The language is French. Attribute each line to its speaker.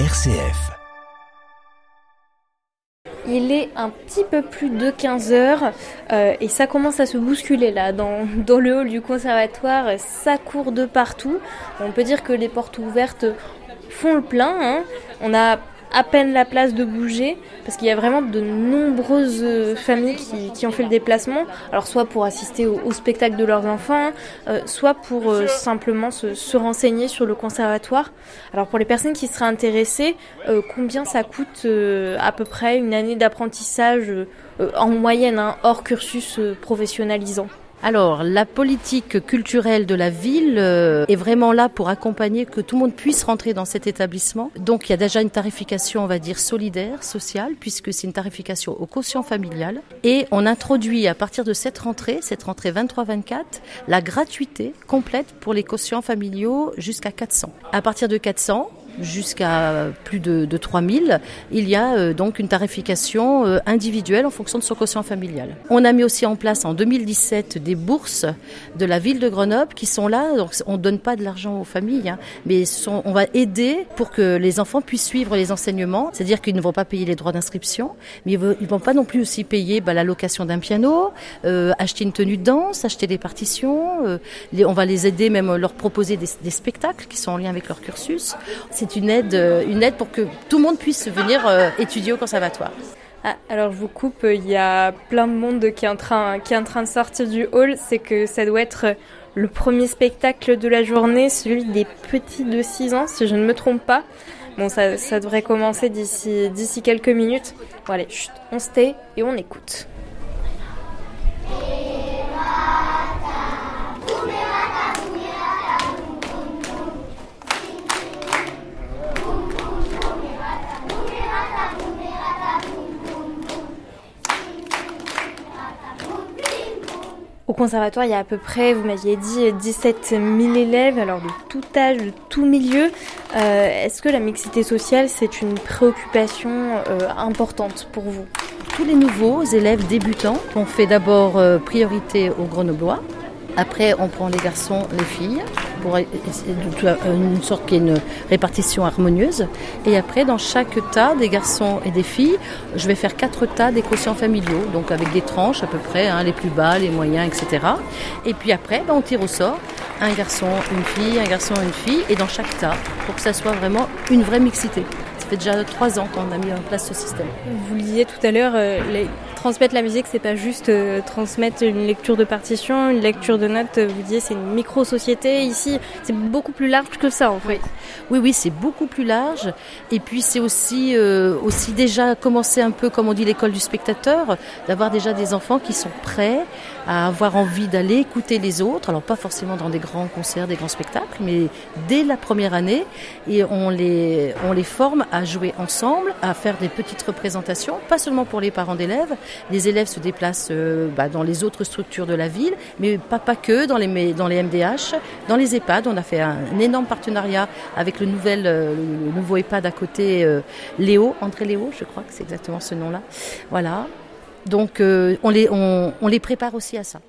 Speaker 1: RCF.
Speaker 2: Il est un petit peu plus de 15 heures euh, et ça commence à se bousculer là dans, le hall du conservatoire. Ça court de partout. On peut dire que les portes ouvertes font le plein. Hein. On a à peine la place de bouger, parce qu'il y a vraiment de nombreuses euh, familles qui, ont fait le déplacement, alors soit pour assister au, spectacle de leurs enfants, euh, soit pour euh, simplement se, renseigner sur le conservatoire. Alors pour les personnes qui seraient intéressées, combien ça coûte à peu près une année d'apprentissage en moyenne, hein, hors cursus professionnalisant?
Speaker 3: Alors, la politique culturelle de la ville euh, est vraiment là pour accompagner que tout le monde puisse rentrer dans cet établissement. Donc, il y a déjà une tarification, on va dire, solidaire, sociale, puisque c'est une tarification au quotient familial. Et on introduit à partir de cette rentrée, cette rentrée 23-24, la gratuité complète pour les quotients familiaux jusqu'à 400. À partir de 400, jusqu'à plus de, de 3000, il y a euh, donc une tarification euh, individuelle en fonction de son quotient familial. On a mis aussi en place en 2017 des bourses de la ville de Grenoble qui sont là. Donc on ne donne pas de l'argent aux familles, hein, mais on va aider pour que les enfants puissent suivre les enseignements. C'est-à-dire qu'ils ne vont pas payer les droits d'inscription, mais ils ne vont pas non plus aussi payer bah, la location d'un piano, euh, acheter une tenue de danse, acheter des partitions. les, on va les aider, même leur proposer des, spectacles qui sont en lien avec leur cursus une aide, euh, une aide pour que tout le monde puisse venir euh, étudier au conservatoire.
Speaker 2: Ah, alors je vous coupe, il y a plein de monde qui est en train, qui est en train de sortir du hall. C'est que ça doit être le premier spectacle de la journée, celui des petits de 6 ans, si je ne me trompe pas. Bon, ça, ça devrait commencer d'ici, d'ici quelques minutes. Bon allez, chut, on se tait et on écoute. Au conservatoire, il y a à peu près, vous m'aviez dit, 17 000 élèves, alors de tout âge, de tout milieu. Euh, est-ce que la mixité sociale, c'est une préoccupation euh, importante pour vous?
Speaker 3: Tous les nouveaux élèves débutants, on fait d'abord euh, priorité aux Grenoblois. Après, on prend les garçons, les filles, pour une sorte qui est une répartition harmonieuse. Et après, dans chaque tas des garçons et des filles, je vais faire quatre tas des quotients familiaux, donc avec des tranches à peu près, hein, les plus bas, les moyens, etc. Et puis après, ben, on tire au sort un garçon, une fille, un garçon, une fille, et dans chaque tas, pour que ça soit vraiment une vraie mixité. Ça fait déjà trois ans qu'on a mis en place ce système.
Speaker 2: Vous le tout à l'heure, euh, les transmettre la musique, c'est pas juste euh, transmettre une lecture de partition, une lecture de notes. Vous disiez, c'est une micro-société. Ici, c'est beaucoup plus large que ça, en fait.
Speaker 3: Oui, oui, c'est beaucoup plus large. Et puis, c'est aussi, euh, aussi déjà commencer un peu, comme on dit, l'école du spectateur, d'avoir déjà des enfants qui sont prêts à avoir envie d'aller écouter les autres. Alors, pas forcément dans des grands concerts, des grands spectacles, mais dès la première année. Et on les, on les forme à jouer ensemble, à faire des petites représentations, pas seulement pour les parents d'élèves, les élèves se déplacent euh, bah, dans les autres structures de la ville, mais pas, pas que, dans les, dans les MDH, dans les EHPAD. On a fait un, énorme partenariat avec le, nouvel, euh, le nouveau EHPAD à côté, euh, Léo, André Léo, je crois que c'est exactement ce nom-là. Voilà. Donc on, les, on les prépare aussi à ça.